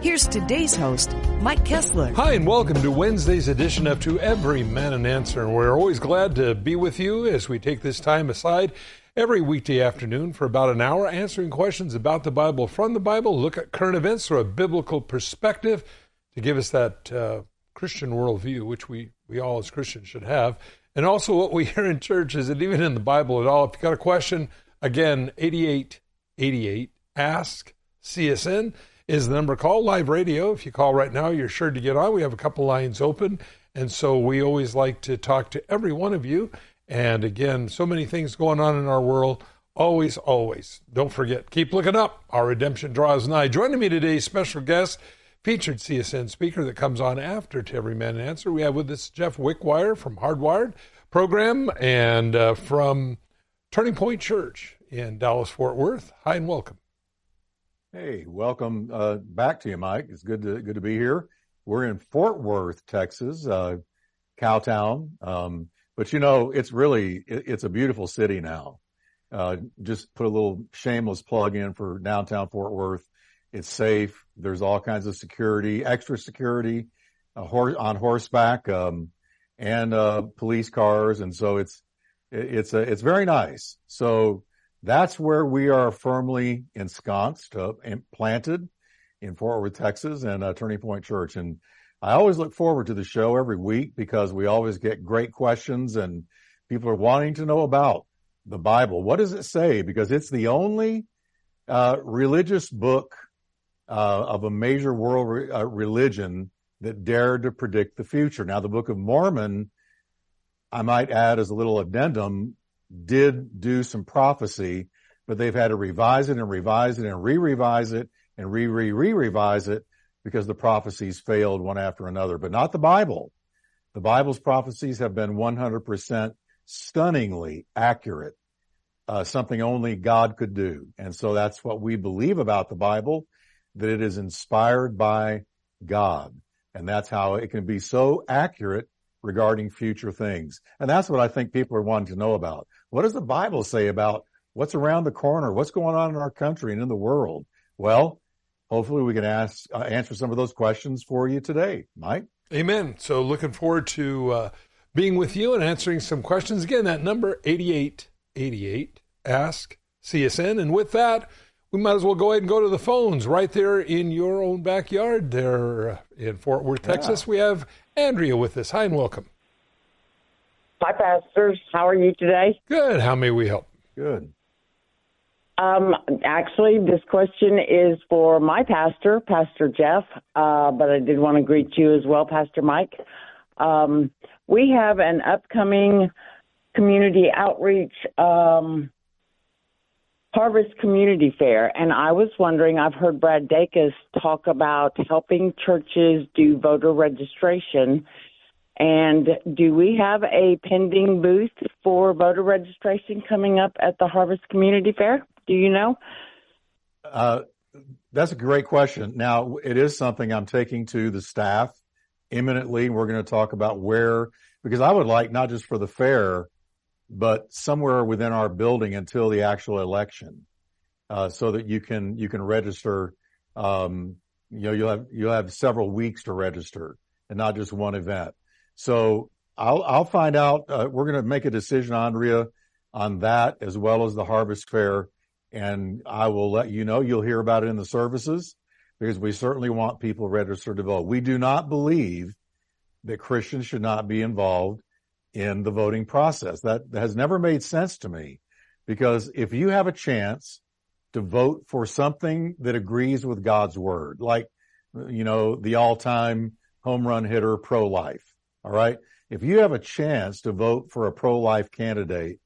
Here's today's host, Mike Kestler. Hi, and welcome to Wednesday's edition of To Every Man an Answer. And we're always glad to be with you as we take this time aside every weekday afternoon for about an hour, answering questions about the Bible from the Bible, look at current events through a biblical perspective to give us that uh, Christian worldview, which we, we all as Christians should have. And also what we hear in church is that even in the Bible at all, if you've got a question, again, 8888, ask CSN is the number call live radio. If you call right now, you're sure to get on. We have a couple lines open. And so we always like to talk to every one of you. And again, so many things going on in our world. Always, always. Don't forget, keep looking up. Our redemption draws nigh. Joining me today, special guest, featured CSN speaker that comes on after To Every Man an Answer. We have with us Jeff Wickwire from Hardwired program and uh, from Turning Point Church in Dallas, Fort Worth. Hi and welcome. Hey, welcome uh, back to you, Mike. It's good to good to be here. We're in Fort Worth, Texas, uh, Cowtown. Um, but you know, it's really it, it's a beautiful city now. Uh, just put a little shameless plug in for downtown Fort Worth. It's safe. There's all kinds of security, extra security, hor- on horseback, um, and uh, police cars, and so it's it's a, it's very nice. So that's where we are firmly ensconced, uh, planted in Fort Worth, Texas and uh, Turning Point Church. And I always look forward to the show every week because we always get great questions and people are wanting to know about the Bible. What does it say? Because it's the only uh, religious book uh, of a major world re- uh, religion that dared to predict the future. Now, the Book of Mormon, I might add as a little addendum, did do some prophecy, but they've had to revise it and revise it and re-revise it and re-re-re-revise it because the prophecies failed one after another, but not the Bible. The Bible's prophecies have been 100% stunningly accurate, uh, something only God could do. And so that's what we believe about the Bible, that it is inspired by God. And that's how it can be so accurate regarding future things. And that's what I think people are wanting to know about. What does the Bible say about what's around the corner? What's going on in our country and in the world? Well, hopefully we can ask, uh, answer some of those questions for you today. Mike? Amen. So looking forward to uh, being with you and answering some questions. Again, that number 8888, ask CSN. And with that, we might as well go ahead and go to the phones right there in your own backyard there uh, in Fort Worth, Texas. Yeah. We have Andrea with us. Hi and welcome. Hi, pastors. How are you today? Good. How may we help? Good. Um, actually, this question is for my pastor, Pastor Jeff, uh, but I did want to greet you as well, Pastor Mike. Um, we have an upcoming community outreach um, Harvest Community Fair, and I was wondering. I've heard Brad Dacus talk about helping churches do voter registration and do we have a pending booth for voter registration coming up at the Harvest Community Fair? Do you know? Uh, that's a great question. Now, it is something I'm taking to the staff imminently. We're going to talk about where, because I would like not just for the fair, but somewhere within our building until the actual election, uh, so that you can you can register. Um, you know, you'll have you'll have several weeks to register, and not just one event. So I'll, I'll find out. Uh, we're going to make a decision, Andrea, on that as well as the harvest fair. And I will let you know. You'll hear about it in the services because we certainly want people registered to vote. We do not believe that Christians should not be involved in the voting process. That has never made sense to me because if you have a chance to vote for something that agrees with God's word, like, you know, the all time home run hitter pro life, all right. If you have a chance to vote for a pro-life candidate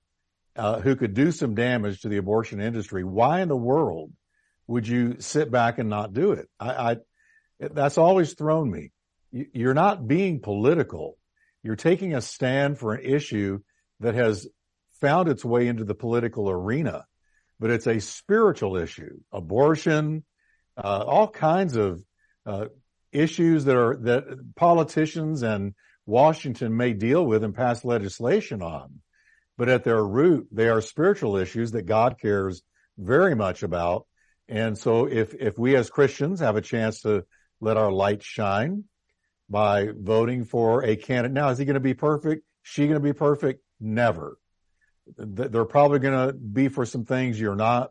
uh, who could do some damage to the abortion industry, why in the world would you sit back and not do it? I, I that's always thrown me. You're not being political. You're taking a stand for an issue that has found its way into the political arena, but it's a spiritual issue. Abortion, uh, all kinds of uh, issues that are that politicians and Washington may deal with and pass legislation on, but at their root, they are spiritual issues that God cares very much about. And so if, if we as Christians have a chance to let our light shine by voting for a candidate, now is he going to be perfect? She going to be perfect? Never. They're probably going to be for some things you're not,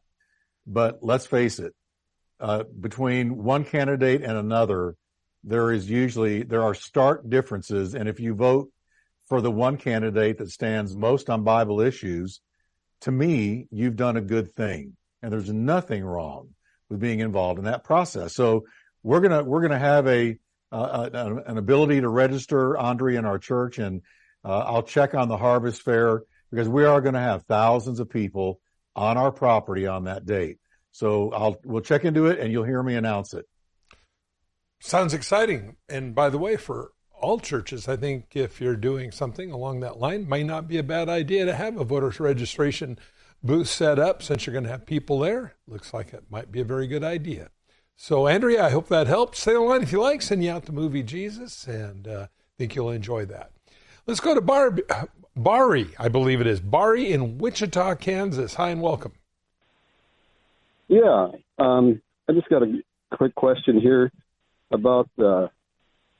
but let's face it, uh, between one candidate and another, there is usually, there are stark differences. And if you vote for the one candidate that stands most on Bible issues, to me, you've done a good thing. And there's nothing wrong with being involved in that process. So we're gonna, we're gonna have a, uh, an ability to register Andre in our church and uh, I'll check on the harvest fair because we are going to have thousands of people on our property on that date. So I'll, we'll check into it and you'll hear me announce it. Sounds exciting. And by the way, for all churches, I think if you're doing something along that line, might not be a bad idea to have a voter registration booth set up since you're going to have people there. Looks like it might be a very good idea. So, Andrea, I hope that helped. Stay on line if you like. Send you out the movie Jesus, and uh, think you'll enjoy that. Let's go to Bar- Bari, I believe it is. Bari in Wichita, Kansas. Hi and welcome. Yeah, um, I just got a quick question here about uh,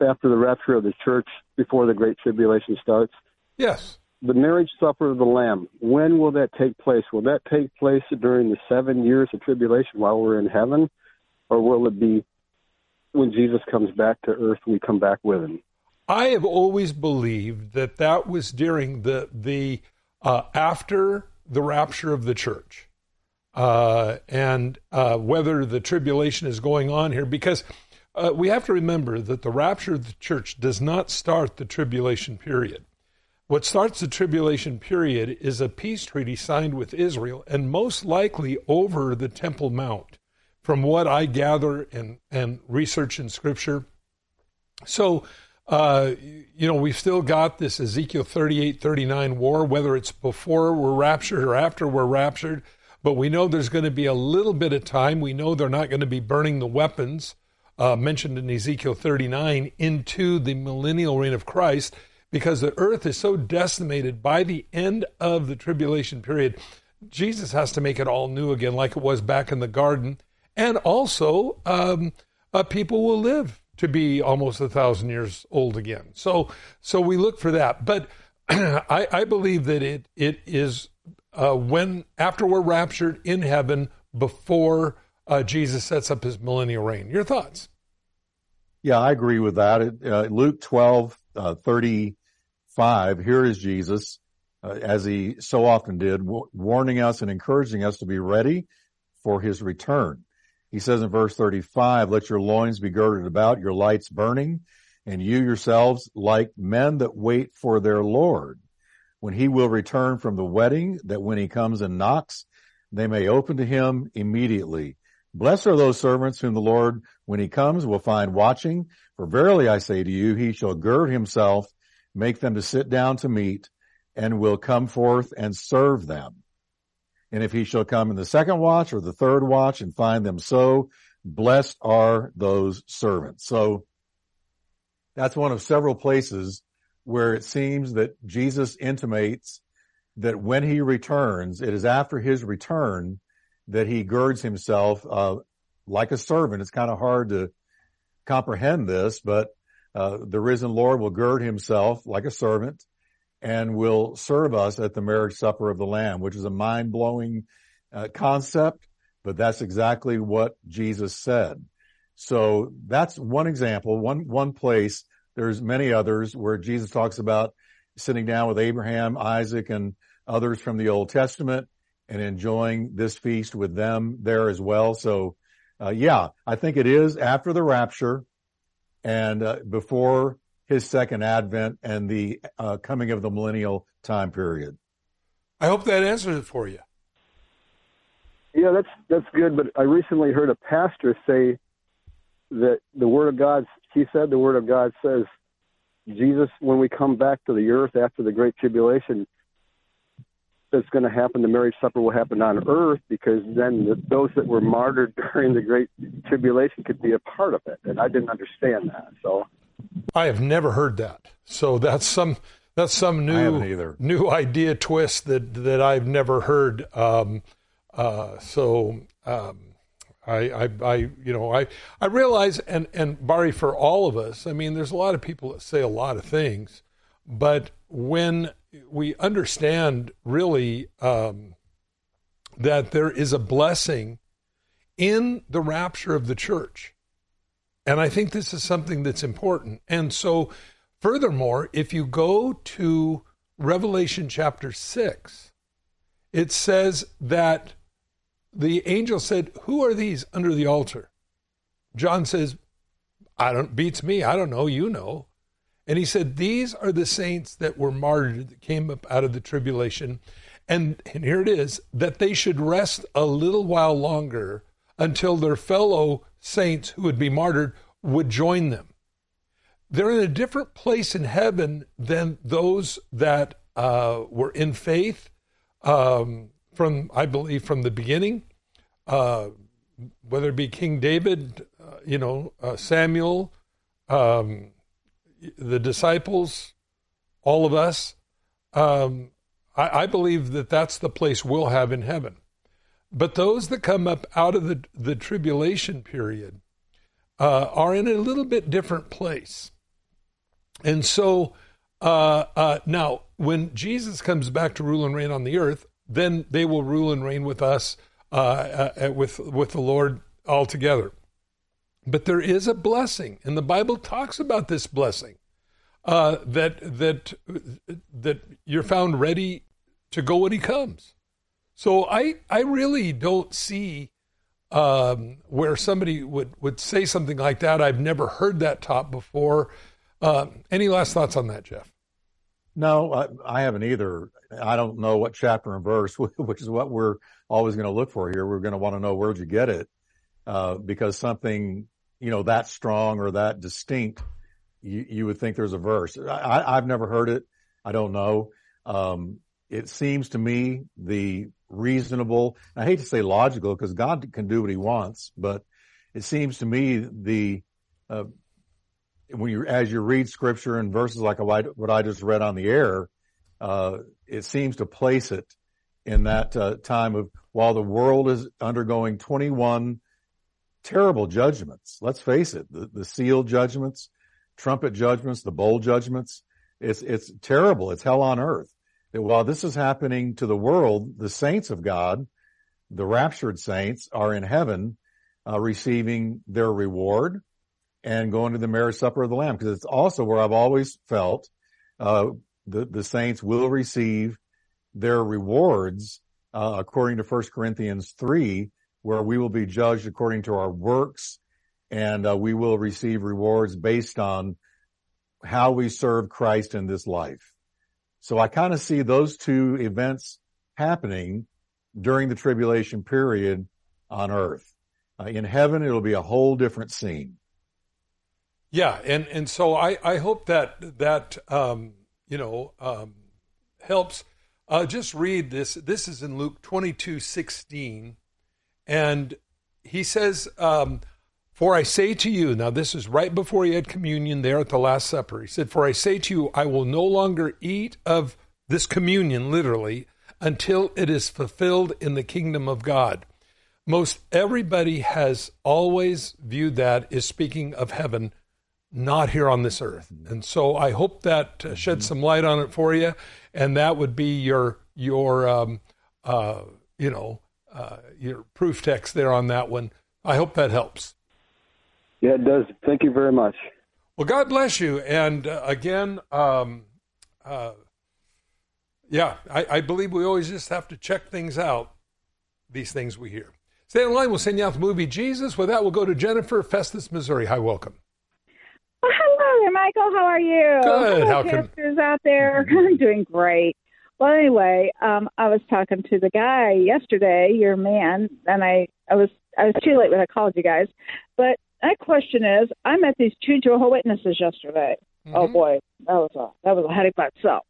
after the rapture of the church before the Great Tribulation starts. Yes. The marriage supper of the Lamb, when will that take place? Will that take place during the seven years of tribulation while we're in heaven? Or will it be when Jesus comes back to earth, we come back with him? I have always believed that that was during the, the uh, after the rapture of the church. Uh, and uh, whether the tribulation is going on here, because uh, we have to remember that the rapture of the church does not start the tribulation period. What starts the tribulation period is a peace treaty signed with Israel, and most likely over the Temple Mount, from what I gather and, and research in Scripture. So, uh, you know, we've still got this Ezekiel 38 39 war, whether it's before we're raptured or after we're raptured. But we know there's going to be a little bit of time. We know they're not going to be burning the weapons uh, mentioned in Ezekiel 39 into the millennial reign of Christ because the earth is so decimated by the end of the tribulation period. Jesus has to make it all new again, like it was back in the garden. And also, um, uh, people will live to be almost a thousand years old again. So, so we look for that. But I, I believe that it it is uh, when after we're raptured in heaven before uh, Jesus sets up his millennial reign. Your thoughts? Yeah, I agree with that. Uh, Luke 12, uh, 35, here is Jesus, uh, as he so often did, w- warning us and encouraging us to be ready for his return. He says in verse 35, let your loins be girded about, your lights burning, and you yourselves like men that wait for their Lord, when he will return from the wedding, that when he comes and knocks, they may open to him immediately. Blessed are those servants whom the Lord, when he comes, will find watching. For verily I say to you, he shall gird himself, make them to sit down to meat, and will come forth and serve them. And if he shall come in the second watch or the third watch and find them so, blessed are those servants. So that's one of several places where it seems that Jesus intimates that when he returns, it is after his return that he girds himself uh, like a servant. It's kind of hard to comprehend this, but uh, the risen Lord will gird himself like a servant and will serve us at the marriage supper of the Lamb, which is a mind blowing uh, concept, but that's exactly what Jesus said. So that's one example, one one place. There's many others where Jesus talks about sitting down with Abraham, Isaac, and others from the Old Testament and enjoying this feast with them there as well. So, uh, yeah, I think it is after the rapture and uh, before his second advent and the uh, coming of the millennial time period. I hope that answers it for you. Yeah, that's that's good. But I recently heard a pastor say that the Word of God. He said the Word of God says Jesus, when we come back to the earth after the Great Tribulation, that's going to happen, the marriage supper will happen on earth because then the, those that were martyred during the great tribulation could be a part of it. And I didn't understand that. So I have never heard that. So that's some that's some new new idea twist that that I've never heard. Um, uh, so um, I, I, I, you know, I, I realize, and and Barry, for all of us, I mean, there's a lot of people that say a lot of things, but when we understand really um, that there is a blessing in the rapture of the church. And I think this is something that's important. And so, furthermore, if you go to Revelation chapter 6, it says that the angel said, Who are these under the altar? John says, I don't, beats me. I don't know. You know. And he said, These are the saints that were martyred, that came up out of the tribulation. And, and here it is that they should rest a little while longer until their fellow saints who would be martyred would join them. They're in a different place in heaven than those that uh, were in faith um, from, I believe, from the beginning, uh, whether it be King David, uh, you know, uh, Samuel, um, the disciples, all of us, um, I, I, believe that that's the place we'll have in heaven. But those that come up out of the, the tribulation period uh, are in a little bit different place. And so uh, uh, now, when Jesus comes back to rule and reign on the earth, then they will rule and reign with us, uh, uh, with with the Lord altogether. But there is a blessing, and the Bible talks about this blessing uh, that that that you're found ready to go when He comes. So I I really don't see um, where somebody would would say something like that. I've never heard that taught before. Uh, any last thoughts on that, Jeff? No, I, I, haven't either. I don't know what chapter and verse, which is what we're always going to look for here. We're going to want to know where'd you get it, uh, because something you know that strong or that distinct, you, you would think there's a verse. I, have never heard it. I don't know. Um, it seems to me the reasonable. I hate to say logical because God can do what He wants, but it seems to me the uh, when you as you read Scripture and verses like what I just read on the air, uh, it seems to place it in that uh, time of while the world is undergoing 21 terrible judgments. Let's face it, the, the seal judgments, trumpet judgments, the bowl judgments. It's it's terrible. It's hell on earth. While this is happening to the world, the saints of God, the raptured saints, are in heaven, uh, receiving their reward and going to the marriage supper of the Lamb. Because it's also where I've always felt uh, the the saints will receive their rewards uh, according to First Corinthians three, where we will be judged according to our works, and uh, we will receive rewards based on how we serve Christ in this life. So I kind of see those two events happening during the tribulation period on earth. Uh, in heaven, it'll be a whole different scene. Yeah, and and so I I hope that that um, you know um, helps. Uh, just read this. This is in Luke twenty two sixteen, and he says, um, "For I say to you, now this is right before he had communion there at the Last Supper. He said, "For I say to you, I will no longer eat of this communion, literally, until it is fulfilled in the kingdom of God." Most everybody has always viewed that as speaking of heaven not here on this earth. And so I hope that uh, sheds some light on it for you, and that would be your your um, uh, you know uh, your proof text there on that one. I hope that helps. Yeah, it does. Thank you very much. Well, God bless you. And uh, again, um, uh, yeah, I, I, believe we always just have to check things out. These things we hear. Stay in line. We'll send you out the movie Jesus. With that, we'll go to Jennifer Festus, Missouri. Hi, welcome. Well, hello there, Michael. How are you? Good. Hello, How can... out there? I'm doing great. Well, anyway, um, I was talking to the guy yesterday, your man, and I, I was, I was too late when I called you guys. But my question is, I met these two Jehovah Witnesses yesterday. Mm-hmm. Oh boy, that was a that was a headache by itself.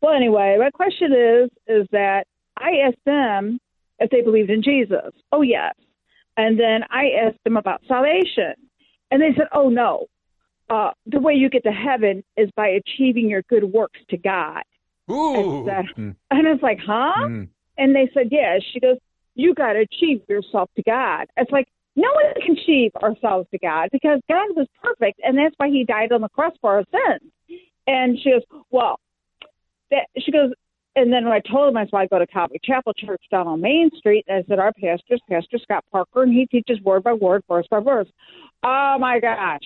Well, anyway, my question is, is that I asked them if they believed in Jesus. Oh, yes. And then I asked them about salvation. And they said, oh, no. Uh, the way you get to heaven is by achieving your good works to God. Ooh. And, uh, and I was like, huh? Mm. And they said, yeah. She goes, you got to achieve yourself to God. It's like, no one can achieve ourselves to God because God was perfect, and that's why He died on the cross for our sins. And she goes, well, that she goes, and then when I told him, I said, I go to Calvary Chapel Church down on Main Street. And I said, our pastor's Pastor Scott Parker, and he teaches word by word, verse by verse. Oh my gosh.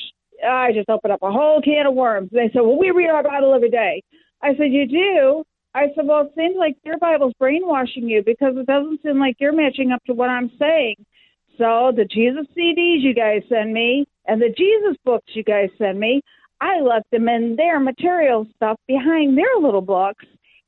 I just opened up a whole can of worms. And they said, well, we read our Bible every day. I said, you do? I said, well, it seems like your Bible's brainwashing you because it doesn't seem like you're matching up to what I'm saying. So the Jesus CDs you guys send me and the Jesus books you guys send me, I left them in their material stuff behind their little books.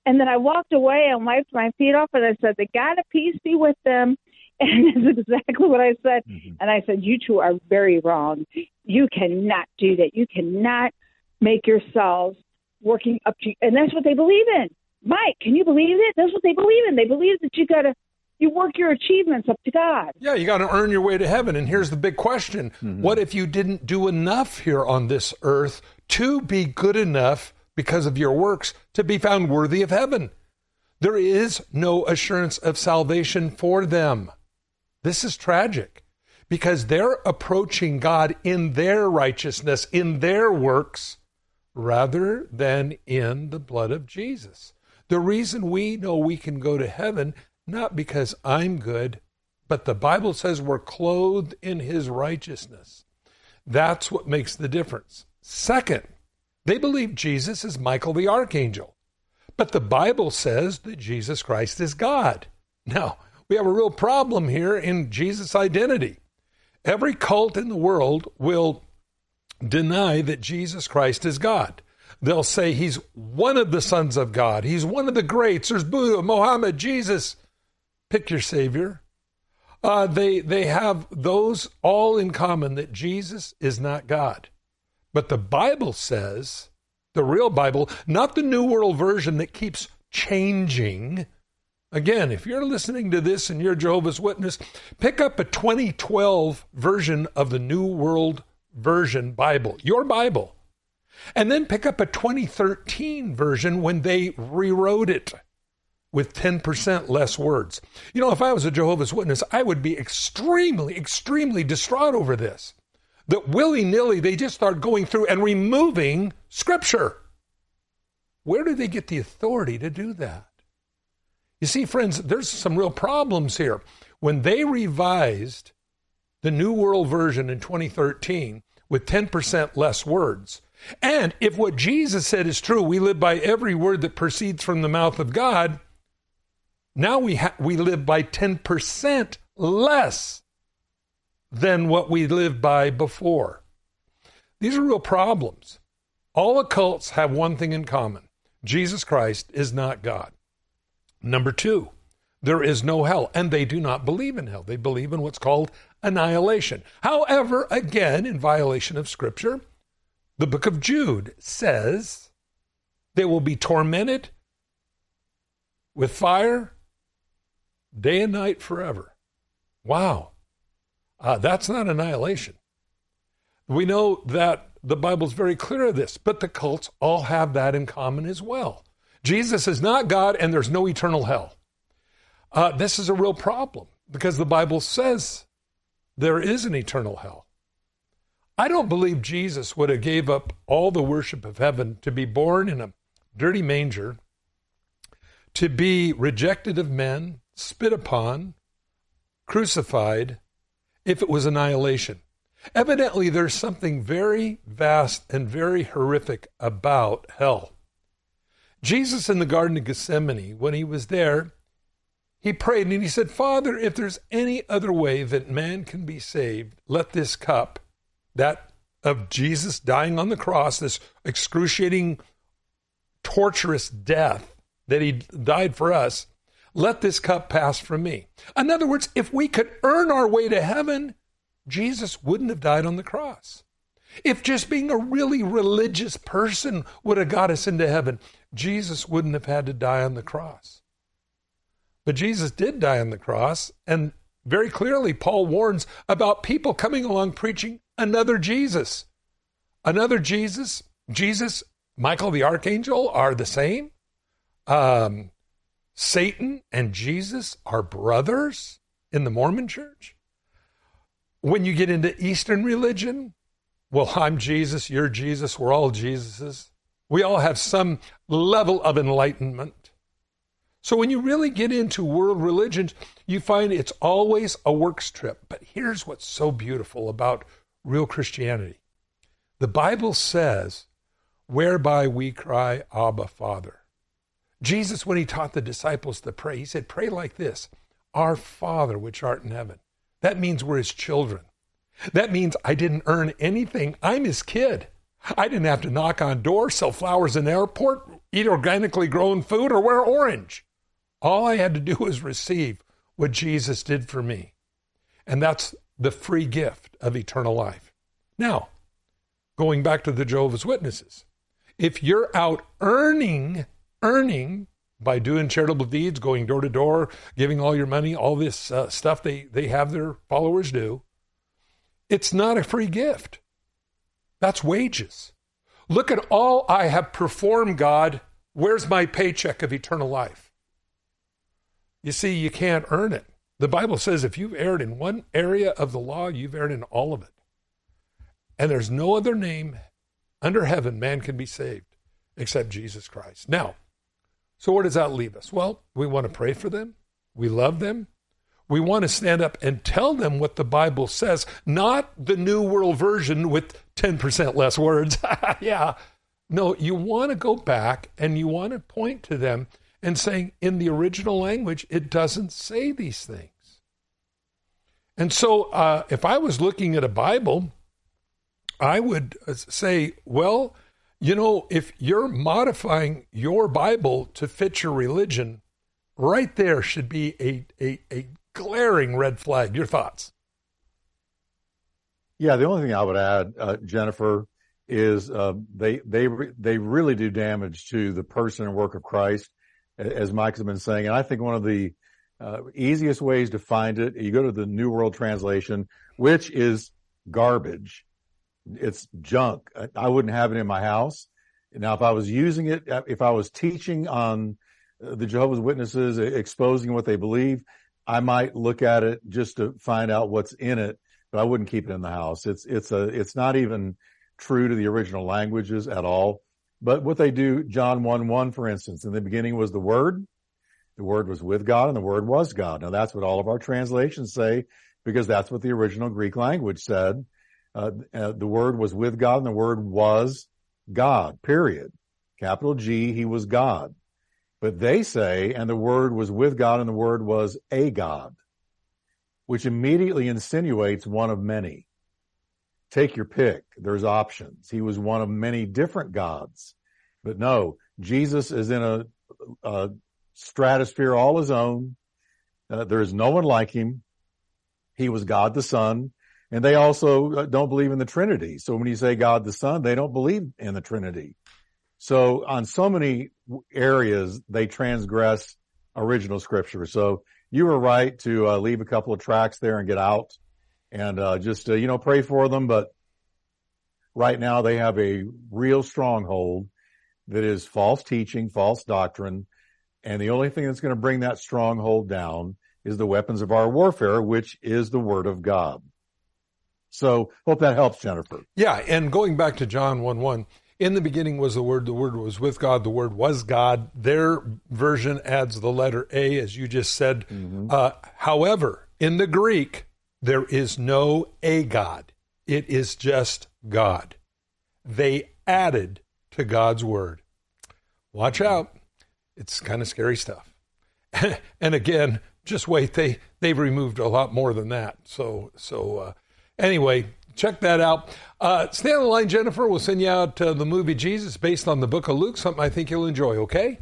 And then I walked away and wiped my feet off and I said, The God of peace be with them. And that's exactly what I said. Mm-hmm. And I said, You two are very wrong. You cannot do that. You cannot make yourselves working up to, and that's what they believe in. Mike, can you believe it? That's what they believe in. They believe that you got to you work your achievements up to God. Yeah, you got to earn your way to heaven. And here's the big question mm-hmm. What if you didn't do enough here on this earth to be good enough because of your works to be found worthy of heaven? There is no assurance of salvation for them. This is tragic because they're approaching God in their righteousness, in their works, rather than in the blood of Jesus. The reason we know we can go to heaven, not because I'm good, but the Bible says we're clothed in his righteousness. That's what makes the difference. Second, they believe Jesus is Michael the archangel, but the Bible says that Jesus Christ is God. Now, we have a real problem here in Jesus' identity. Every cult in the world will deny that Jesus Christ is God. They'll say he's one of the sons of God. He's one of the greats. There's Buddha, Mohammed, Jesus. Pick your savior. Uh, they they have those all in common that Jesus is not God. But the Bible says, the real Bible, not the New World Version that keeps changing, Again, if you're listening to this and you're Jehovah's Witness, pick up a 2012 version of the New World Version Bible, your Bible, and then pick up a 2013 version when they rewrote it with 10% less words. You know, if I was a Jehovah's Witness, I would be extremely, extremely distraught over this. That willy nilly they just start going through and removing Scripture. Where do they get the authority to do that? You see, friends, there's some real problems here. When they revised the New World Version in 2013 with 10% less words, and if what Jesus said is true, we live by every word that proceeds from the mouth of God, now we, ha- we live by 10% less than what we lived by before. These are real problems. All occults have one thing in common Jesus Christ is not God. Number two, there is no hell, and they do not believe in hell. They believe in what's called annihilation. However, again, in violation of Scripture, the book of Jude says they will be tormented with fire day and night forever. Wow. Uh, that's not annihilation. We know that the Bible's very clear of this, but the cults all have that in common as well. Jesus is not God and there's no eternal hell. Uh, this is a real problem because the Bible says there is an eternal hell. I don't believe Jesus would have gave up all the worship of heaven to be born in a dirty manger, to be rejected of men, spit upon, crucified, if it was annihilation. Evidently, there's something very vast and very horrific about hell. Jesus in the Garden of Gethsemane, when he was there, he prayed and he said, Father, if there's any other way that man can be saved, let this cup, that of Jesus dying on the cross, this excruciating, torturous death that he died for us, let this cup pass from me. In other words, if we could earn our way to heaven, Jesus wouldn't have died on the cross. If just being a really religious person would have got us into heaven, Jesus wouldn't have had to die on the cross. But Jesus did die on the cross. And very clearly, Paul warns about people coming along preaching another Jesus. Another Jesus, Jesus, Michael the archangel are the same. Um, Satan and Jesus are brothers in the Mormon church. When you get into Eastern religion, well, I'm Jesus, you're Jesus, we're all Jesuses. We all have some level of enlightenment. So when you really get into world religions, you find it's always a works trip. But here's what's so beautiful about real Christianity the Bible says, whereby we cry, Abba, Father. Jesus, when he taught the disciples to pray, he said, Pray like this Our Father, which art in heaven. That means we're his children. That means I didn't earn anything. I'm his kid. I didn't have to knock on doors, sell flowers in the airport, eat organically grown food, or wear orange. All I had to do was receive what Jesus did for me. And that's the free gift of eternal life. Now, going back to the Jehovah's Witnesses, if you're out earning earning by doing charitable deeds, going door to door, giving all your money, all this uh, stuff they, they have their followers do, it's not a free gift. That's wages. Look at all I have performed, God. Where's my paycheck of eternal life? You see, you can't earn it. The Bible says if you've erred in one area of the law, you've erred in all of it. And there's no other name under heaven man can be saved except Jesus Christ. Now, so, where does that leave us? Well, we want to pray for them. We love them. We want to stand up and tell them what the Bible says, not the New World Version with 10% less words. yeah. No, you want to go back and you want to point to them and saying, in the original language, it doesn't say these things. And so, uh, if I was looking at a Bible, I would uh, say, well, you know, if you're modifying your Bible to fit your religion, right there should be a, a, a glaring red flag. Your thoughts? Yeah, the only thing I would add, uh, Jennifer, is uh, they they they really do damage to the person and work of Christ, as Mike's been saying. And I think one of the uh, easiest ways to find it, you go to the New World Translation, which is garbage it's junk. I wouldn't have it in my house. Now, if I was using it, if I was teaching on uh, the Jehovah's Witnesses, exposing what they believe, I might look at it just to find out what's in it, but I wouldn't keep it in the house. It's, it's a, it's not even true to the original languages at all. But what they do, John 1 1, for instance, in the beginning was the Word. The Word was with God and the Word was God. Now that's what all of our translations say because that's what the original Greek language said. Uh, uh, the Word was with God and the Word was God, period. Capital G, He was God. But they say, and the Word was with God and the Word was a God, which immediately insinuates one of many. Take your pick. There's options. He was one of many different gods. But no, Jesus is in a, a stratosphere all his own. Uh, there is no one like him. He was God the Son. And they also uh, don't believe in the Trinity. So when you say God the Son, they don't believe in the Trinity. So on so many areas, they transgress original scripture. So you were right to uh, leave a couple of tracks there and get out and uh, just, uh, you know, pray for them. But right now they have a real stronghold that is false teaching, false doctrine. And the only thing that's going to bring that stronghold down is the weapons of our warfare, which is the word of God. So hope that helps, Jennifer. Yeah, and going back to John 1 1, in the beginning was the Word, the Word was with God, the Word was God. Their version adds the letter A, as you just said. Mm-hmm. Uh, however, in the Greek, there is no a God, it is just God. They added to God's Word. Watch out. It's kind of scary stuff. and again, just wait. They they've removed a lot more than that. So so uh, Anyway, check that out. Uh, stay on the line, Jennifer. We'll send you out uh, the movie Jesus based on the book of Luke, something I think you'll enjoy, okay?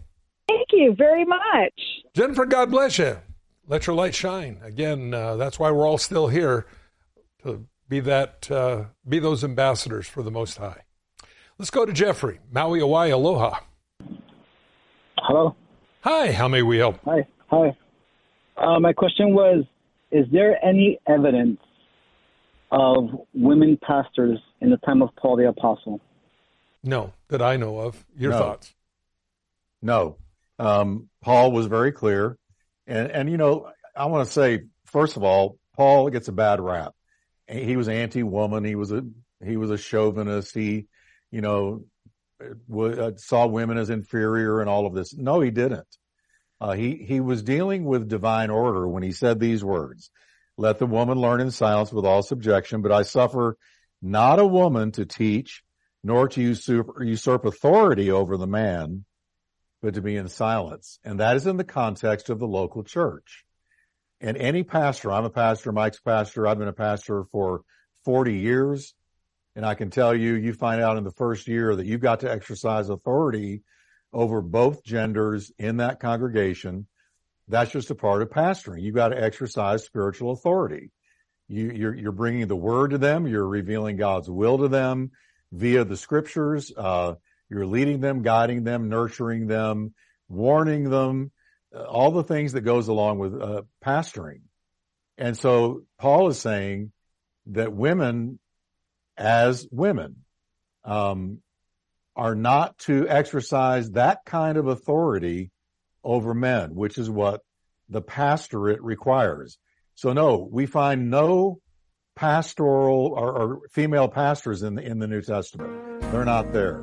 Thank you very much. Jennifer, God bless you. Let your light shine. Again, uh, that's why we're all still here to be that, uh, be those ambassadors for the Most High. Let's go to Jeffrey. Maui, Hawaii, aloha. Hello. Hi, how may we help? Hi. Hi. Uh, my question was: Is there any evidence of women pastors in the time of Paul the Apostle? No, that I know of. Your No. thoughts? No. Um, Paul was very clear. And, and, you know, I want to say, first of all, Paul gets a bad rap. He was anti-woman. He was a, he was a chauvinist. He, you know, w- uh, saw women as inferior and all of this. No, he didn't. Uh, he, he was dealing with divine order when he said these words. Let the woman learn in silence with all subjection, but I suffer not a woman to teach nor to usurp, usurp authority over the man, but to be in silence. And that is in the context of the local church. And any pastor, I'm a pastor, Mike's pastor, I've been a pastor for 40 years. And I can tell you, you find out in the first year that you've got to exercise authority over both genders in that congregation. That's just a part of pastoring. You've got to exercise spiritual authority. You, you're, you're bringing the word to them. You're revealing God's will to them via the scriptures. Uh, you're leading them, guiding them, nurturing them, warning them, uh, all the things that goes along with uh, pastoring. And so Paul is saying that women, as women, um, are not to exercise that kind of authority over men, which is what the pastorate requires. So no, we find no pastoral or, or female pastors in the, in the New Testament. They're not there.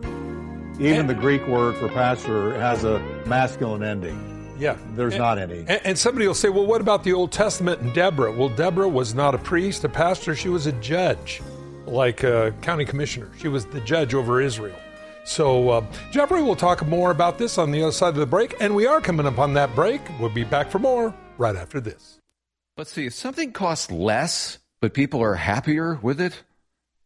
Even the Greek word for pastor has a masculine ending. Yeah. There's And- not any. And, and somebody will say, well, what about the Old Testament and Deborah? Well, Deborah was not a priest, a pastor. She was a judge, like a county commissioner. She was the judge over Israel. So, uh, Jeffrey will talk more about this on the other side of the break. And we are coming up on that break. We'll be back for more right after this. Let's see, if something costs less, but people are happier with it,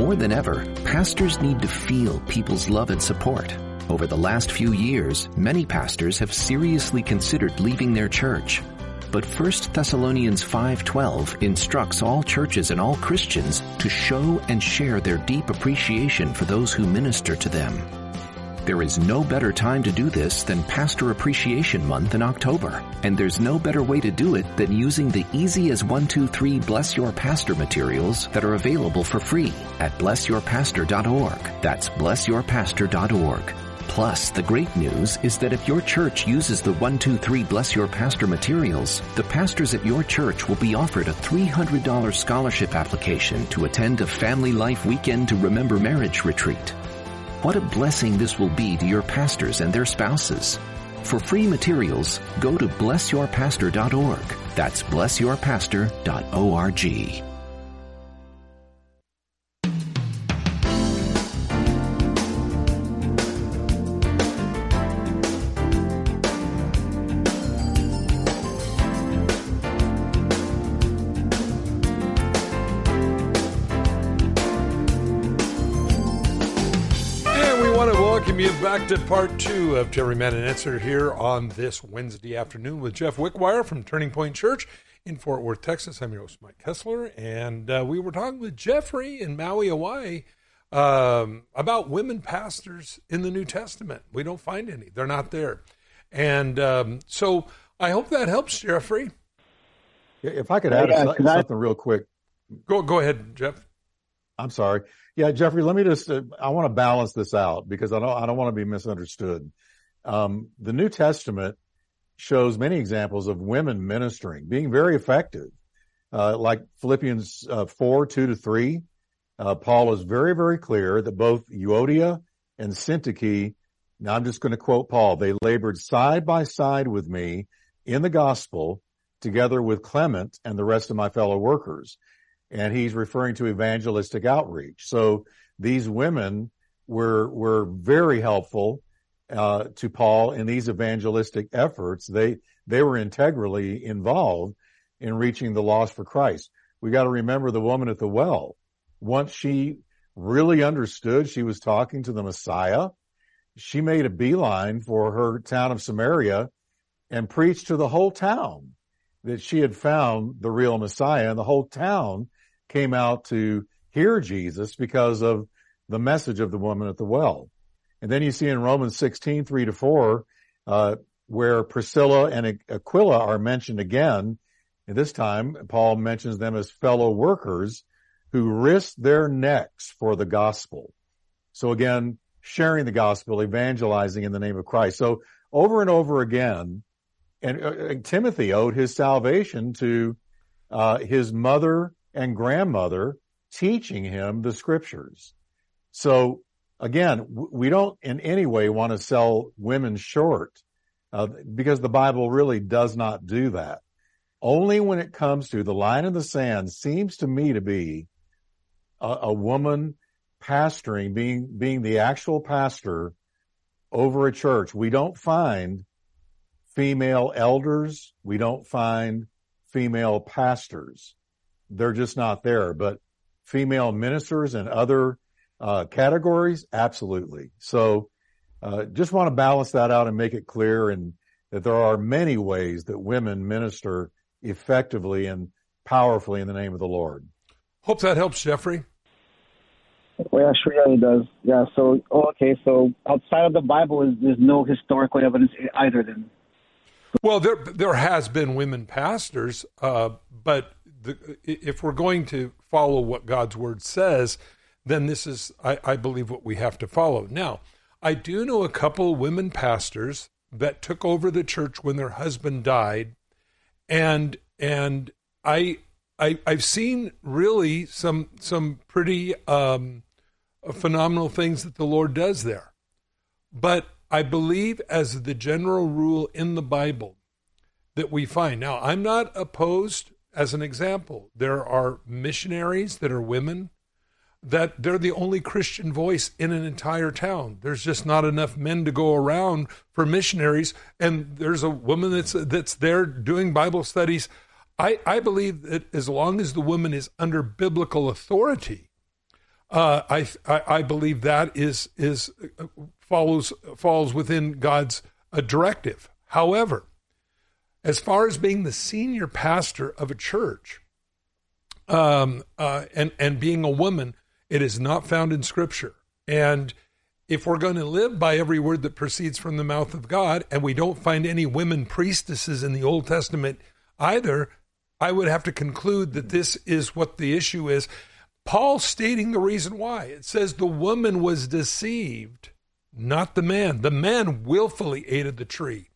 Bible. 855 91 Bible. More than ever, pastors need to feel people's love and support. Over the last few years, many pastors have seriously considered leaving their church. But 1 Thessalonians 5:12 instructs all churches and all Christians to show and share their deep appreciation for those who minister to them. There is no better time to do this than Pastor Appreciation Month in October. And there's no better way to do it than using the easy as 123 Bless Your Pastor materials that are available for free at blessyourpastor.org. That's blessyourpastor.org. Plus, the great news is that if your church uses the 123 Bless Your Pastor materials, the pastors at your church will be offered a $300 scholarship application to attend a Family Life Weekend to Remember Marriage retreat. What a blessing this will be to your pastors and their spouses. For free materials, go to blessyourpastor.org. That's blessyourpastor.org. back to part two of Every Man and Answer here on this Wednesday afternoon with Jeff Wickwire from Turning Point Church in Fort Worth, Texas. I'm your host, Mike Kestler, and uh, we were talking with Jeffrey in Maui, Hawaii, um, about women pastors in the New Testament. We don't find any; they're not there, and um, so I hope that helps, Jeffrey. If I could add Yeah, so- can I- something real quick. Go go ahead, Jeff. I'm sorry. Yeah, Jeffrey, let me just, uh, I want to balance this out because I don't, I don't want to be misunderstood. Um, the New Testament shows many examples of women ministering, being very effective. uh, like Philippians uh, 4, 2 to 3, uh, Paul is very, very clear that both Euodia and Syntyche, now I'm just going to quote Paul, they labored side by side with me in the gospel together with Clement and the rest of my fellow workers. And he's referring to evangelistic outreach. So these women were, were very helpful, uh, to Paul in these evangelistic efforts. They, they were integrally involved in reaching the lost for Christ. We got to remember the woman at the well. Once she really understood she was talking to the Messiah, she made a beeline for her town of Samaria and preached to the whole town that she had found the real Messiah and the whole town came out to hear Jesus because of the message of the woman at the well. And then you see in Romans 16, 3 to 4, uh, where Priscilla and Aquila are mentioned again. And this time, Paul mentions them as fellow workers who risked their necks for the gospel. So again, sharing the gospel, evangelizing in the name of Christ. So over and over again, and, uh, Timothy owed his salvation to uh, his mother and grandmother teaching him the scriptures. So again, we don't in any way want to sell women short uh, because the Bible really does not do that. Only when it comes to the line in the sand seems to me to be a, a woman pastoring, being being the actual pastor over a church. We don't find female elders. We don't find female pastors. They're just not there. But female ministers and other uh, categories, absolutely. So, uh, just want to balance that out and make it clear and that there are many ways that women minister effectively and powerfully in the name of the Lord. Hope that helps, Jeffrey. Well, yeah, sure, yeah, it does. Yeah. So, oh, okay. So, outside of the Bible, is there's no historical evidence either. Then. Well, there there has been women pastors, uh, but the, if we're going to follow what God's word says, then this is, I, I believe, what we have to follow. Now, I do know a couple women pastors that took over the church when their husband died, and and I, I I've seen really some some pretty um, phenomenal things that the Lord does there, but I believe as the general rule in the Bible that we find now, I'm not opposed. As an example, there are missionaries that are women that they're the only Christian voice in an entire town. There's just not enough men to go around for missionaries, and there's a woman that's that's there doing Bible studies. I, I believe that as long as the woman is under biblical authority, uh, I, I, I believe that is is uh, follows falls within God's uh, directive. However, as far as being the senior pastor of a church, um, uh, and and being a woman, it is not found in Scripture. And if we're going to live by every word that proceeds from the mouth of God, and we don't find any women priestesses in the Old Testament either, I would have to conclude that this is what the issue is. Paul stating the reason why. It says the woman was deceived, not the man. The man willfully ate of the tree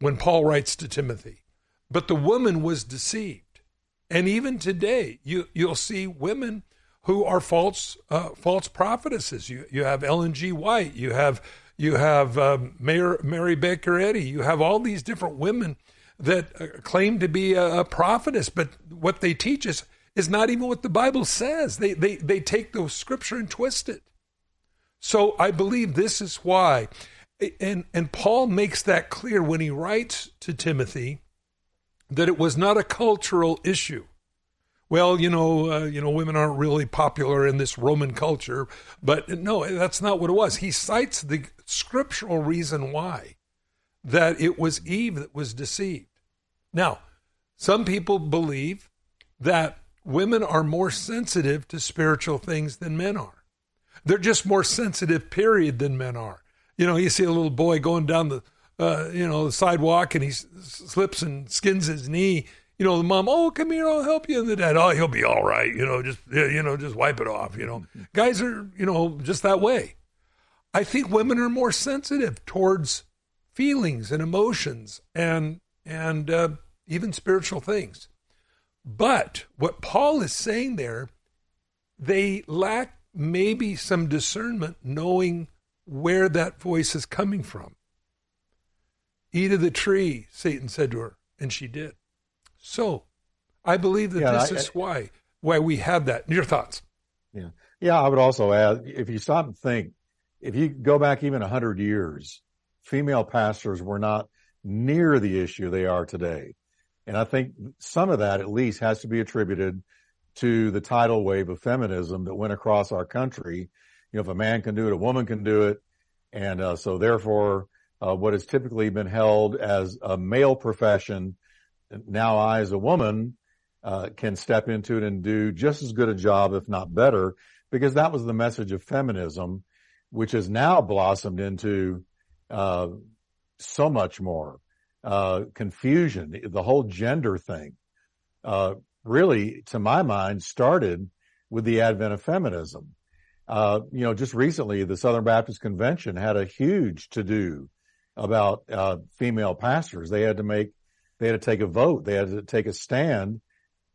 when Paul writes to Timothy, but the woman was deceived. And even today, you, you'll see women who are false uh, false prophetesses. You you have Ellen G. White. You have you have um, Mayor, Mary Baker Eddy. You have all these different women that uh, claim to be a, a, prophetess, but what they teach is is not even what the Bible says. They they they take the scripture and twist it. So I believe this is why, and and Paul makes that clear when he writes to Timothy that it was not a cultural issue well, you know, uh, you know, women aren't really popular in this Roman culture, but no, that's not what it was. He cites the scriptural reason why that it was Eve that was deceived. Now, some people believe that women are more sensitive to spiritual things than men are. They're just more sensitive, period, than men are. You know, you see a little boy going down the, uh, you know, the sidewalk and he slips and skins his knee you know, the mom, oh, come here, I'll help you. And the dad, oh, he'll be all right. You know, just, you know, just wipe it off. You know, guys are, you know, just that way. I think women are more sensitive towards feelings and emotions and, and uh, even spiritual things. But what Paul is saying there, they lack maybe some discernment knowing where that voice is coming from. Eat of the tree, Satan said to her, and she did. So I believe that yeah, this I, is why why we have that. Your thoughts? Yeah. Yeah, I would also add if you stop and think, if you go back even 100 years, female pastors were not near the issue they are today. And I think some of that at least has to be attributed to the tidal wave of feminism that went across our country. You know, if a man can do it, a woman can do it. And uh, so therefore, uh, what has typically been held as a male profession, now I as a woman uh, can step into it and do just as good a job, if not better, because that was the message of feminism, which has now blossomed into uh, so much more uh, confusion. The whole gender thing, uh, really, to my mind, started with the advent of feminism. Uh, you know, just recently, the Southern Baptist Convention had a huge to do about uh, female pastors. They had to make, they had to take a vote. They had to take a stand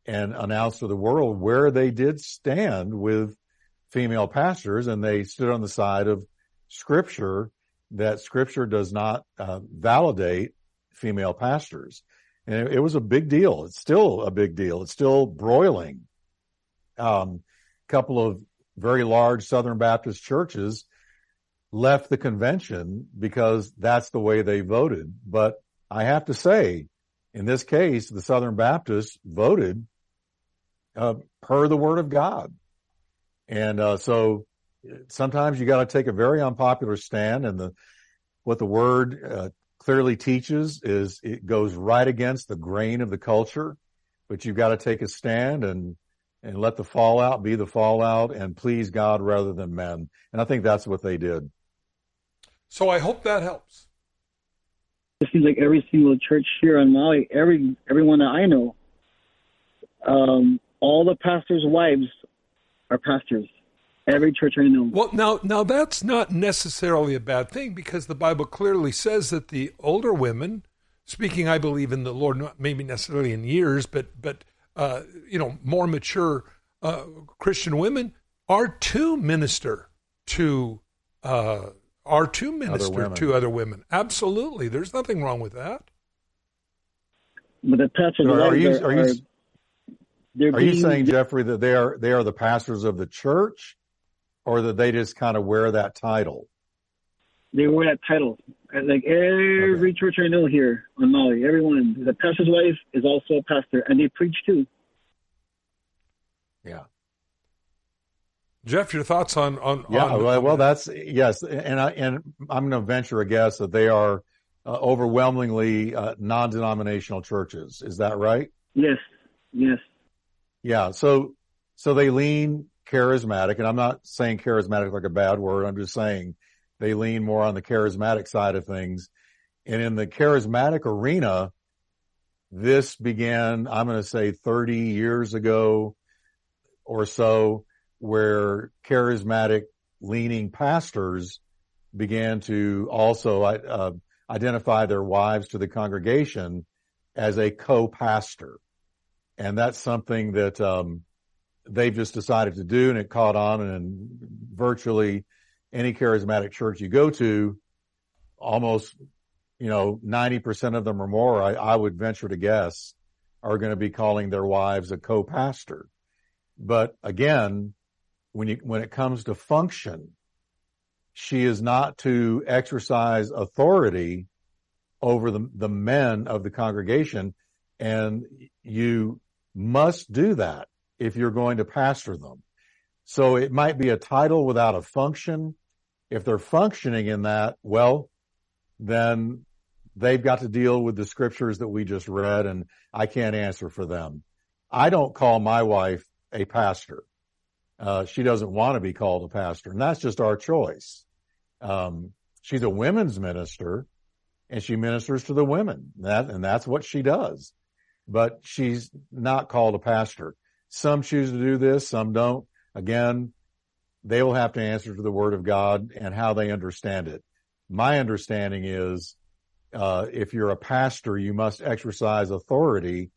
and announce to the world where they did stand with female pastors, and they stood on the side of Scripture that Scripture does not uh, validate female pastors. And it, it, was a big deal. It's still a big deal. It's still broiling. Um, couple of very large Southern Baptist churches left the convention because that's the way they voted. But I have to say, in this case, the Southern Baptists voted uh, per the word of God. And uh, so sometimes you got to take a very unpopular stand and the what the word uh, clearly teaches is it goes right against the grain of the culture, but you've got to take a stand and and let the fallout be the fallout and please God rather than men. And I think that's what they did. So I hope that helps. It seems like every single church here on Maui, every everyone that I know, um, all the pastors' wives are pastors. Every church I know. Well, now, now that's not necessarily a bad thing because the Bible clearly says that the older women, speaking, I believe in the Lord, not maybe necessarily in years, but but uh, you know, more mature uh, Christian women are to minister to uh, are to minister other to other women. Absolutely, there's nothing wrong with that. But the pastors so are, you, are, are, you, are you saying, Jeffrey, that they are they are the pastors of the church, or that they just kind of wear that title? They wear that title. Like every okay. church I know here on Maui, everyone, the pastor's wife is also a pastor, and they preach too. Yeah. Jeff, your thoughts on on yeah? On, well, well, that's yes, and I and I'm going to venture a guess that they are uh, overwhelmingly uh, non-denominational churches. Is that right? Yes. Yes. Yeah. So, so they lean charismatic and I'm not saying charismatic like a bad word. I'm just saying they lean more on the charismatic side of things. And in the charismatic arena, this began, I'm going to say 30 years ago or so where charismatic leaning pastors began to also uh, identify their wives to the congregation as a co-pastor and that's something that um, they've just decided to do, and it caught on. And virtually any charismatic church you go to, almost you know ninety percent of them or more, I, I would venture to guess, are going to be calling their wives a co-pastor. But again, when you when it comes to function, she is not to exercise authority over the, the men of the congregation and you must do that if you're going to pastor them. So it might be a title without a function. If they're functioning in that, well, then they've got to deal with the scriptures that we just read and I can't answer for them. I don't call my wife a pastor. Uh, she doesn't want to be called a pastor and that's just our choice. Um, she's a women's minister and she ministers to the women that, and that's what she does but she's not called a pastor. Some choose to do this, some don't. Again, they will have to answer to the word of God and how they understand it. My understanding is, uh, if you're a pastor, you must exercise authority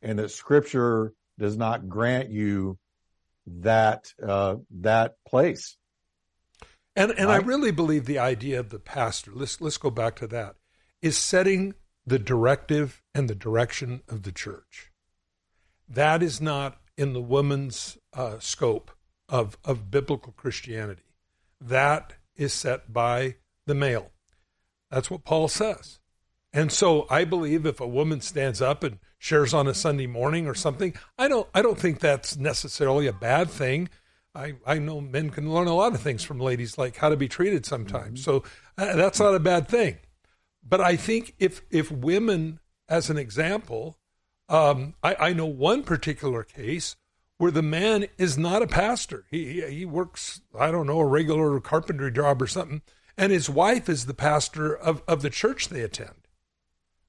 and that Scripture does not grant you that uh, that place. And and right? I really believe the idea of the pastor. Let's let's go back to that. Is setting the directive and the direction of the church. That is not in the woman's uh, scope of of biblical Christianity. That is set by the male. That's what Paul says. And so I believe if a woman stands up and shares on a Sunday morning or something, I don't I don't think that's necessarily a bad thing. I, I know men can learn a lot of things from ladies, like how to be treated sometimes. Mm-hmm. So uh, that's not a bad thing. But I think if if women, as an example, um, I, I know one particular case where the man is not a pastor. He he works I don't know a regular carpentry job or something, and his wife is the pastor of of the church they attend.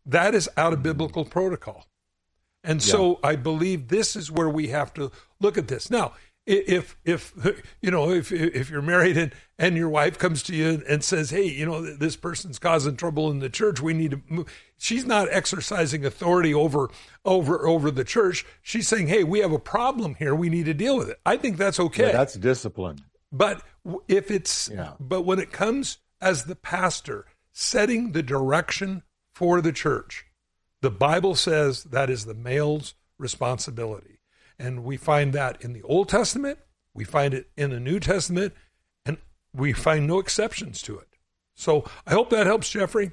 That is out of biblical protocol. And yeah. so I believe this is where we have to look at this. Now, if if you know if if you're married and and your wife comes to you and says hey you know this person's causing trouble in the church. We need to move she's not exercising authority over over over the church. She's saying hey we have a problem here. We need to deal with it. I think that's okay. Yeah, that's discipline. But if it's yeah. but when it comes as the pastor setting the direction for the church the bible says that is the male's responsibility and we find that in the Old Testament, we find it in the New Testament, and we find no exceptions to it. So I hope that helps, Jeffrey.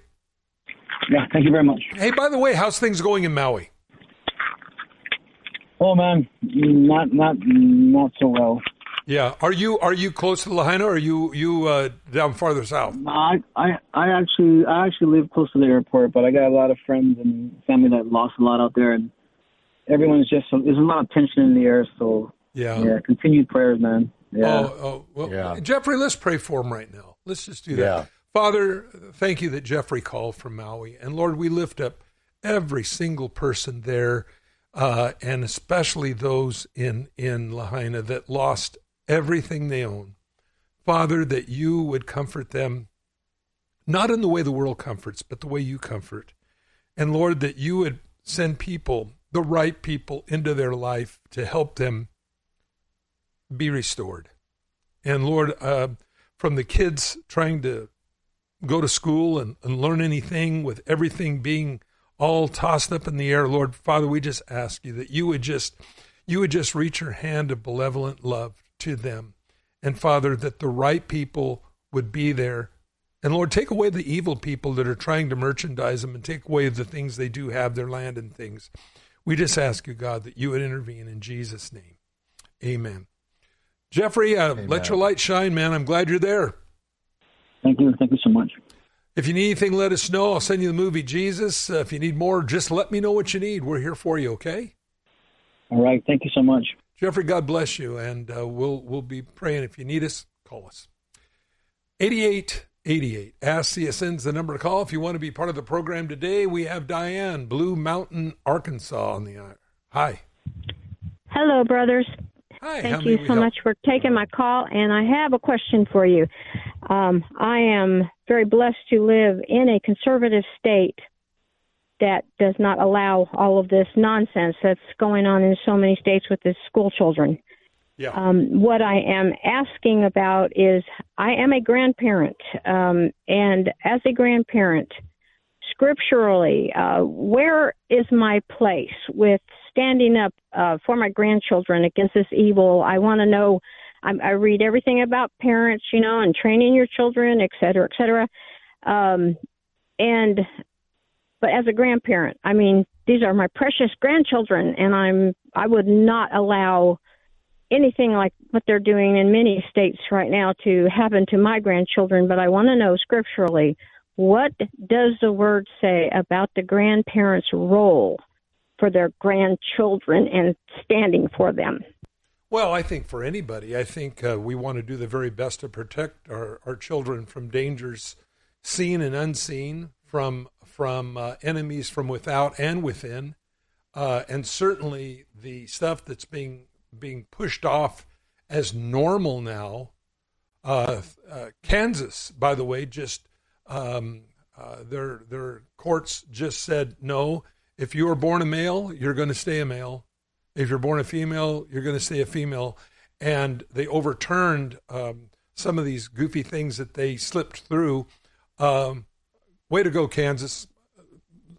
Yeah, thank you very much. Hey, by the way, how's things going in Maui? Oh man, not not not so well. Yeah, are you are you close to Lahaina, or are you you uh, down farther south? I I I actually I actually live close to the airport, but I got a lot of friends and family that lost a lot out there, and everyone's just there's a lot of tension in the air. So yeah, yeah, continued prayers, man. Yeah. Oh, oh well, yeah. Jeffrey, let's pray for him right now. Let's just do that. Yeah. Father, thank you that Jeffrey called from Maui, and Lord, we lift up every single person there, uh, and especially those in in Lahaina that lost everything they own. Father, that you would comfort them, not in the way the world comforts, but the way you comfort. And Lord, that you would send people the right people into their life to help them be restored. And Lord, uh, from the kids trying to go to school and, and learn anything with everything being all tossed up in the air, Lord Father, we just ask you that you would just you would just reach your hand of benevolent love to them. And Father, that the right people would be there. And Lord, take away the evil people that are trying to merchandise them and take away the things they do have, their land and things. We just ask you, God, that you would intervene in Jesus' name. Amen. Jeffrey, uh, let your light shine, man. I'm glad you're there. Thank you. Thank you so much. If you need anything, let us know. I'll send you the movie Jesus. Uh, if you need more, just let me know what you need. We're here for you, okay? All right. Thank you so much. Jeffrey, God bless you. And uh, we'll, we'll be praying. If you need us, call us. 88 88. Ask CSN's the number to call if you want to be part of the program today. We have Diane, Blue Mountain, Arkansas on the air. Hi. Hello, brothers. Hi. Thank you so much for taking my call, and I have a question for you. Um, I am very blessed to live in a conservative state that does not allow all of this nonsense that's going on in so many states with the school children. Yeah. Um, what I am asking about is I am a grandparent, um, and as a grandparent, scripturally, uh, where is my place with standing up uh, for my grandchildren against this evil? I want to know. I, I read everything about parents, you know, and training your children, et cetera, et cetera. Um, and but as a grandparent, I mean, these are my precious grandchildren, and I'm I would not allow anything like what they're doing in many states right now to happen to my grandchildren, but I want to know scripturally what does the word say about the grandparents' role for their grandchildren and standing for them? Well, I think for anybody, I think uh, we want to do the very best to protect our, our children from dangers seen and unseen, from from uh, enemies from without and within, uh, and certainly the stuff that's being being pushed off as normal now. Uh, uh, Kansas, by the way, just um, uh, their their courts just said no. if you are born a male, you're going to stay a male. If you're born a female, you're going to stay a female. And they overturned um, some of these goofy things that they slipped through. Um, way to go, Kansas!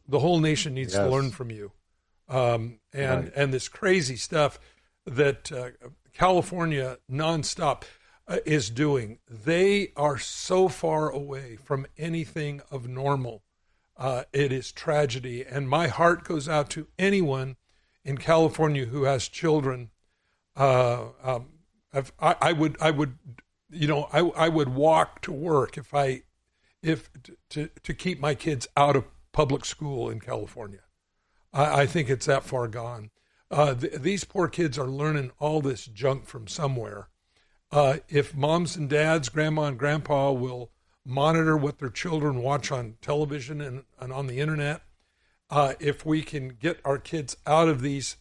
The whole nation needs yes. to learn from you. Um, and right. and this crazy stuff that uh, California nonstop uh, is doing. They are so far away from anything of normal. Uh, it is tragedy, and my heart goes out to anyone in California who has children. Uh, um, I, I, would, I would, you know, I, I would walk to work if I, if to to keep my kids out of public school in California. I, I think it's that far gone. Uh, th- these poor kids are learning all this junk from somewhere. Uh, if moms and dads, grandma and grandpa will monitor what their children watch on television and, and on the internet, uh, if we can get our kids out of these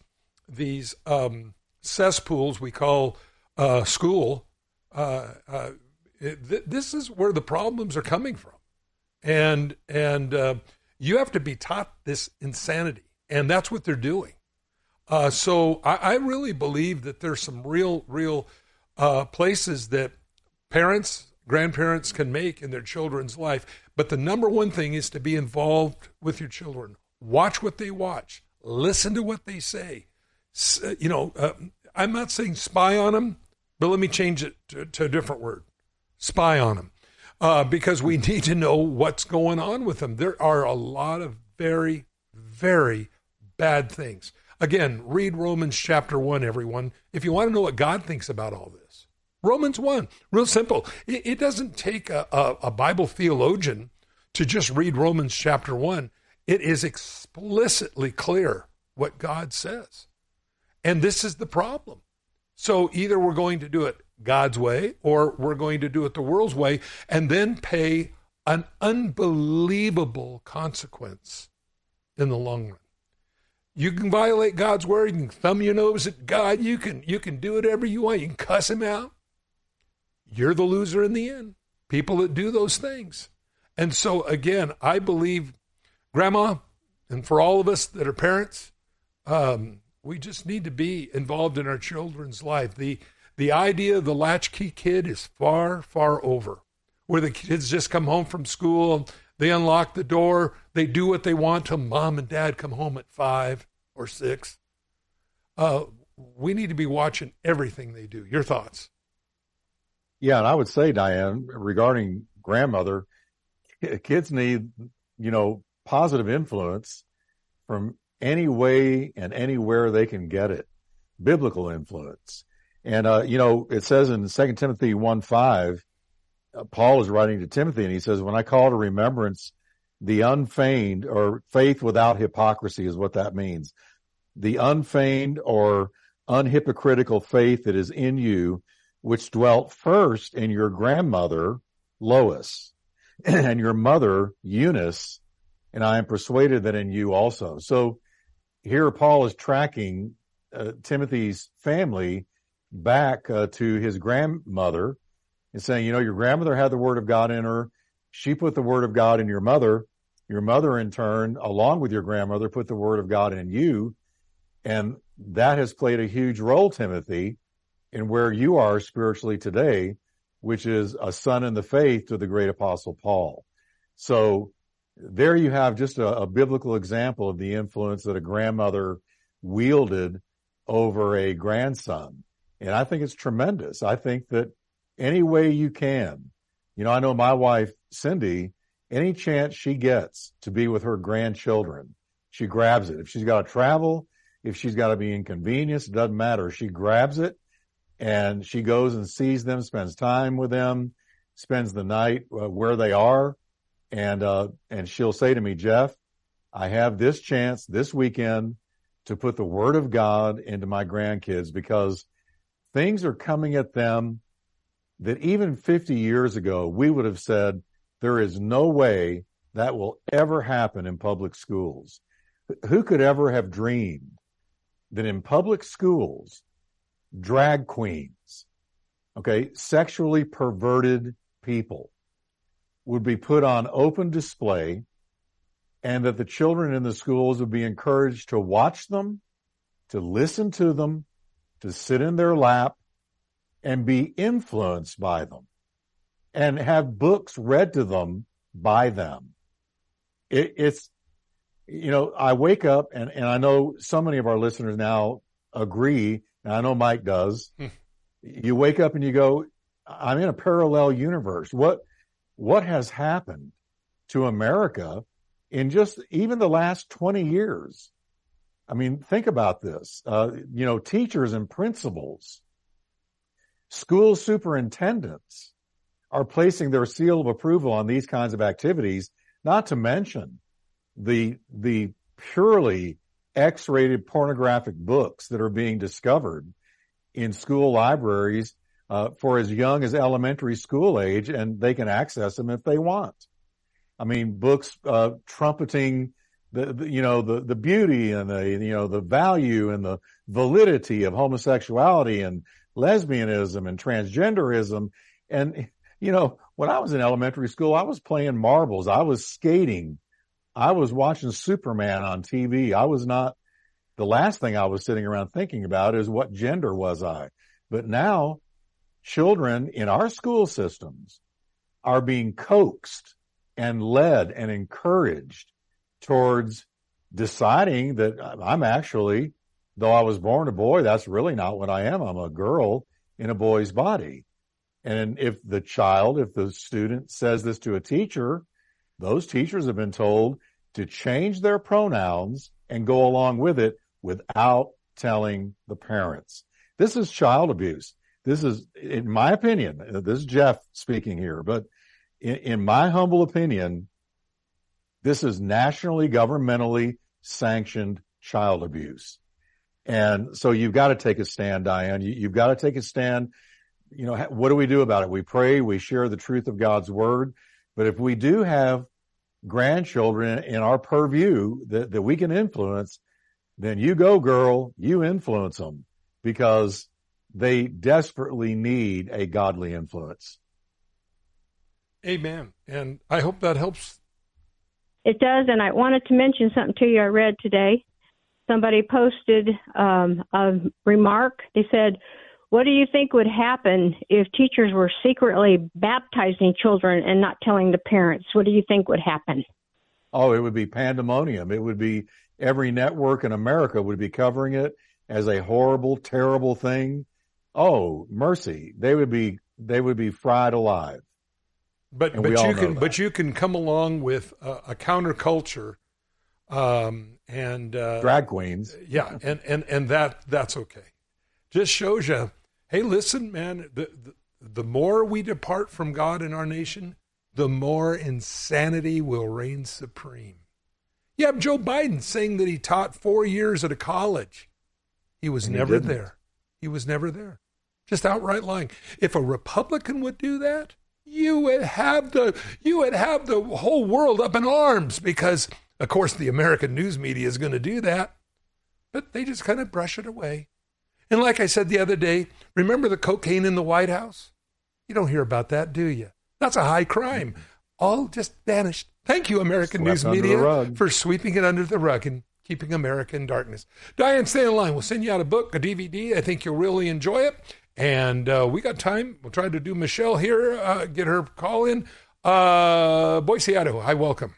these um, cesspools we call uh, school, uh, uh, it, th- this is where the problems are coming from, and and you have to be taught this insanity, and that's what they're doing. Uh, so I, I, really believe that there's some real, real uh, places that parents, grandparents can make in their children's life. But the number one thing is to be involved with your children. Watch what they watch. Listen to what they say. Uh, you know, uh, I'm not saying spy on them, but let me change it to, to a different word. Spy on them. Uh, because we need to know what's going on with them. There are a lot of very, very bad things. Again, read Romans chapter 1, everyone, if you want to know what God thinks about all this. Romans 1, real simple. It, it doesn't take a, a, a Bible theologian to just read Romans chapter 1. It is explicitly clear what God says. And this is the problem. So either we're going to do it God's way or we're going to do it the world's way and then pay an unbelievable consequence in the long run. You can violate God's word. You can thumb your nose at God. You can you can do whatever you want. You can cuss him out. You're the loser in the end. People that do those things. And so again, I believe, Grandma, and for all of us that are parents, um, we just need to be involved in our children's life. The the idea of the latchkey kid is far, far over. Where the kids just come home from school they unlock the door. They do what they want till mom and dad come home at five or six. Uh, we need to be watching everything they do. Your thoughts? Yeah, and I would say, Diane, regarding grandmother, kids need, you know, positive influence from any way and anywhere they can get it, biblical influence. And, uh, you know, it says in 2 Timothy 1 5, Paul is writing to Timothy and he says, when I call to remembrance the unfeigned or faith without hypocrisy is what that means. The unfeigned or unhypocritical faith that is in you, which dwelt first in your grandmother, Lois, and your mother, Eunice, and I am persuaded that in you also. So here Paul is tracking uh, Timothy's family back uh, to his grandmother and saying, you know, your grandmother had the word of God in her. She put the word of God in your mother. Your mother, in turn, along with your grandmother, put the word of God in you. And that has played a huge role, Timothy, in where you are spiritually today, which is a son in the faith to the great apostle Paul. So there you have just a, a biblical example of the influence that a grandmother wielded over a grandson. And I think it's tremendous. I think that any way you can. You know, I know my wife, Cindy, any chance she gets to be with her grandchildren, she grabs it. If she's got to travel, if she's got to be inconvenienced, it doesn't matter. She grabs it and she goes and sees them, spends time with them, spends the night uh, where they are. And, uh, and she'll say to me, Jeff, I have this chance this weekend to put the word of God into my grandkids because things are coming at them that even 50 years ago, we would have said there is no way that will ever happen in public schools. Who could ever have dreamed that in public schools, drag queens, okay, sexually perverted people would be put on open display and that the children in the schools would be encouraged to watch them, to listen to them, to sit in their lap and be influenced by them and have books read to them by them. It, it's, you know, I wake up and, and I know so many of our listeners now agree, and I know Mike does. Hmm. you wake up and you go, I'm in a parallel universe. What, what has happened to America in just even the last 20 years? I mean, think about this. Uh, you know, teachers and principals, school superintendents are placing their seal of approval on these kinds of activities, not to mention the, the purely X-rated pornographic books that are being discovered in school libraries uh, for as young as elementary school age, and they can access them if they want. I mean, books uh, trumpeting the, the, you know the the beauty and the you know the value and the validity of homosexuality and lesbianism and transgenderism. And you know when I was in elementary school I was playing marbles. I was skating. I was watching Superman on TV I was not the last thing I was sitting around thinking about is what gender was I. But now children in our school systems are being coaxed and led and encouraged towards deciding that I'm actually, though I was born a boy, that's really not what I am. I'm a girl in a boy's body. And if the child, if the student says this to a teacher, those teachers have been told to change their pronouns and go along with it without telling the parents. This is child abuse. This is, in my opinion, this is Jeff speaking here, but in, in my humble opinion, this is nationally, governmentally sanctioned child abuse. And so you've got to take a stand, Diane. You, have got to take a stand. You know, what do we do about it? We pray, we share the truth of God's word. But if we do have grandchildren in our purview that, that we can influence, then you go, girl, you influence them because they desperately need a godly influence. Amen. And I hope that helps it does, and I wanted to mention something to you I read today. Somebody posted um, a remark. They said, What do you think would happen if teachers were secretly baptizing children and not telling the parents? What do you think would happen? Oh, it would be pandemonium. It would be every network in America would be covering it as a horrible, terrible thing. Oh, mercy. They would be, they would be fried alive. But and but you can but you can come along with a, a counterculture, um, and uh, drag queens. Yeah, and and and that that's okay. Just shows you, hey, listen, man. The, the the more we depart from God in our nation, the more insanity will reign supreme. You have Joe Biden saying that he taught four years at a college. He was and never he there. He was never there. Just outright lying. If a Republican would do that, you would have the you would have the whole world up in arms because of course the American news media is going to do that. But they just kind of brush it away. And like I said the other day, remember the cocaine in the White House? You don't hear about that, do you? That's a high crime. All just vanished. Thank you, American Swept news media, for sweeping it under the rug and keeping America in darkness. Diane, stay in line. We'll send you out a book, a DVD. I think you'll really enjoy it. And uh, we got time. We'll try to do Michelle here, uh, get her call in. Uh, Boise, Idaho. Hi, welcome.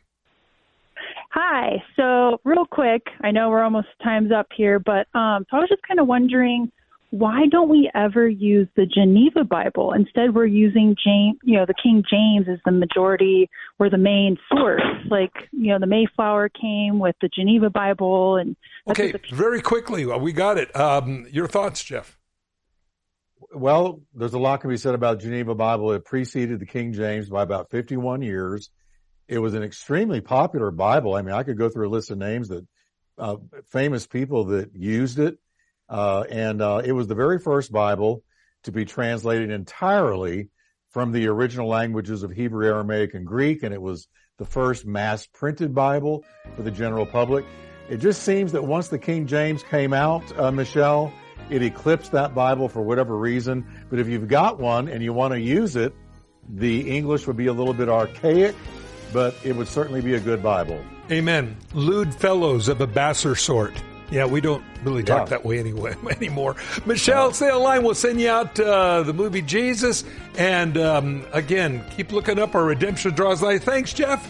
Hi. So, real quick, I know we're almost time's up here, but um, so I was just kind of wondering why don't we ever use the Geneva Bible? Instead, we're using James, you know, the King James is the majority or the main source. Like, you know, the Mayflower came with the Geneva Bible, and okay, the- very quickly, we got it. Um, your thoughts, Jeff? Well, there's a lot can be said about Geneva Bible. It preceded the King James by about 51 years. It was an extremely popular Bible. I mean, I could go through a list of names that uh, famous people that used it, uh, and uh, it was the very first Bible to be translated entirely from the original languages of Hebrew, Aramaic, and Greek, and it was the first mass printed Bible for the general public. It just seems that once the King James came out, uh, Michelle, it eclipsed that Bible for whatever reason. But if you've got one and you want to use it, the English would be a little bit archaic but it would certainly be a good Bible. Amen. Lewd fellows of a basser sort. Yeah, we don't really talk Yeah. that way anyway anymore. Michelle, stay online. We'll send you out uh, the movie Jesus. And um, again, keep looking up our redemption draws nigh. Thanks, Jeff.